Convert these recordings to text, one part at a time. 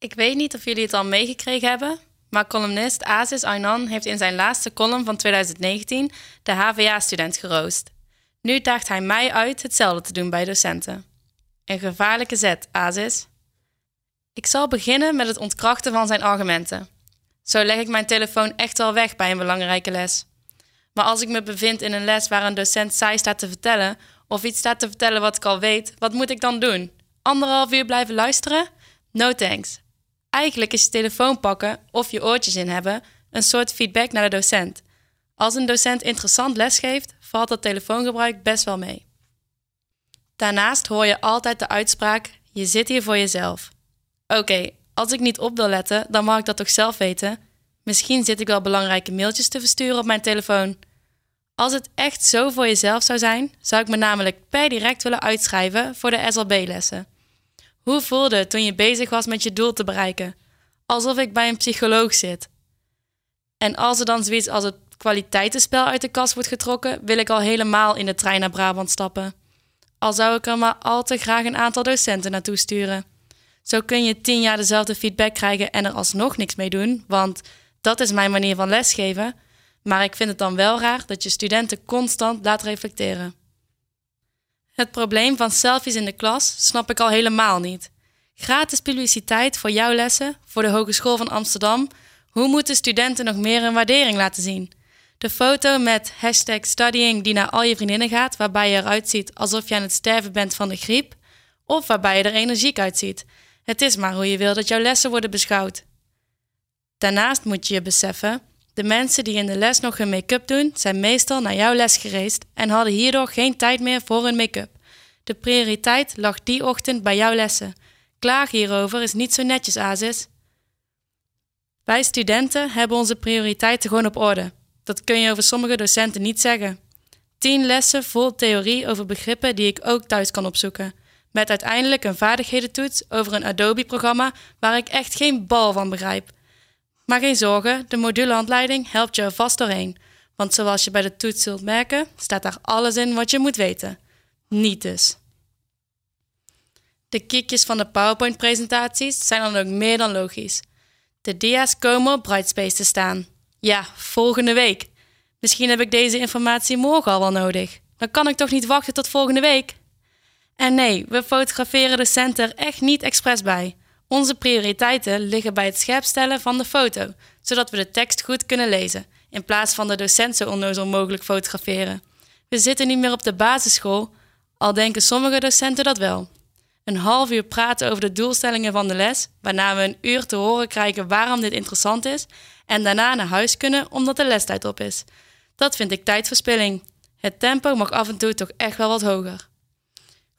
Ik weet niet of jullie het al meegekregen hebben, maar columnist Aziz Aynan heeft in zijn laatste column van 2019 de HVA-student geroost. Nu daagt hij mij uit hetzelfde te doen bij docenten. Een gevaarlijke zet, Aziz. Ik zal beginnen met het ontkrachten van zijn argumenten. Zo leg ik mijn telefoon echt wel weg bij een belangrijke les. Maar als ik me bevind in een les waar een docent saai staat te vertellen, of iets staat te vertellen wat ik al weet, wat moet ik dan doen? Anderhalf uur blijven luisteren? No thanks. Eigenlijk is je telefoon pakken of je oortjes in hebben een soort feedback naar de docent. Als een docent interessant lesgeeft, valt dat telefoongebruik best wel mee. Daarnaast hoor je altijd de uitspraak: je zit hier voor jezelf. Oké, als ik niet op wil letten, dan mag ik dat toch zelf weten. Misschien zit ik wel belangrijke mailtjes te versturen op mijn telefoon. Als het echt zo voor jezelf zou zijn, zou ik me namelijk per direct willen uitschrijven voor de SLB-lessen. Hoe voelde het toen je bezig was met je doel te bereiken? Alsof ik bij een psycholoog zit. En als er dan zoiets als het kwaliteitenspel uit de kast wordt getrokken, wil ik al helemaal in de trein naar Brabant stappen. Al zou ik er maar al te graag een aantal docenten naartoe sturen. Zo kun je tien jaar dezelfde feedback krijgen en er alsnog niks mee doen, want dat is mijn manier van lesgeven. Maar ik vind het dan wel raar dat je studenten constant laat reflecteren. Het probleem van selfies in de klas snap ik al helemaal niet. Gratis publiciteit voor jouw lessen, voor de Hogeschool van Amsterdam. Hoe moeten studenten nog meer een waardering laten zien? De foto met hashtag studying die naar al je vriendinnen gaat, waarbij je eruit ziet alsof je aan het sterven bent van de griep, of waarbij je er energiek uitziet. Het is maar hoe je wil dat jouw lessen worden beschouwd. Daarnaast moet je je beseffen, de mensen die in de les nog hun make-up doen, zijn meestal naar jouw les gereisd en hadden hierdoor geen tijd meer voor hun make-up. De prioriteit lag die ochtend bij jouw lessen. Klaag hierover is niet zo netjes, Aziz. Wij studenten hebben onze prioriteiten gewoon op orde. Dat kun je over sommige docenten niet zeggen. Tien lessen vol theorie over begrippen die ik ook thuis kan opzoeken. Met uiteindelijk een vaardighedentoets over een Adobe-programma waar ik echt geen bal van begrijp. Maar geen zorgen, de modulehandleiding helpt je er vast doorheen. Want zoals je bij de toets zult merken, staat daar alles in wat je moet weten. Niet dus. De kiekjes van de PowerPoint-presentaties zijn dan ook meer dan logisch. De dia's komen op Brightspace te staan. Ja, volgende week. Misschien heb ik deze informatie morgen al wel nodig. Dan kan ik toch niet wachten tot volgende week? En nee, we fotograferen de center echt niet expres bij. Onze prioriteiten liggen bij het scherpstellen van de foto, zodat we de tekst goed kunnen lezen, in plaats van de docent zo onnozel mogelijk fotograferen. We zitten niet meer op de basisschool, al denken sommige docenten dat wel. Een half uur praten over de doelstellingen van de les, waarna we een uur te horen krijgen waarom dit interessant is, en daarna naar huis kunnen omdat de lestijd op is. Dat vind ik tijdverspilling. Het tempo mag af en toe toch echt wel wat hoger.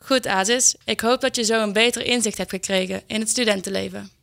Goed, Aziz. Ik hoop dat je zo een beter inzicht hebt gekregen in het studentenleven.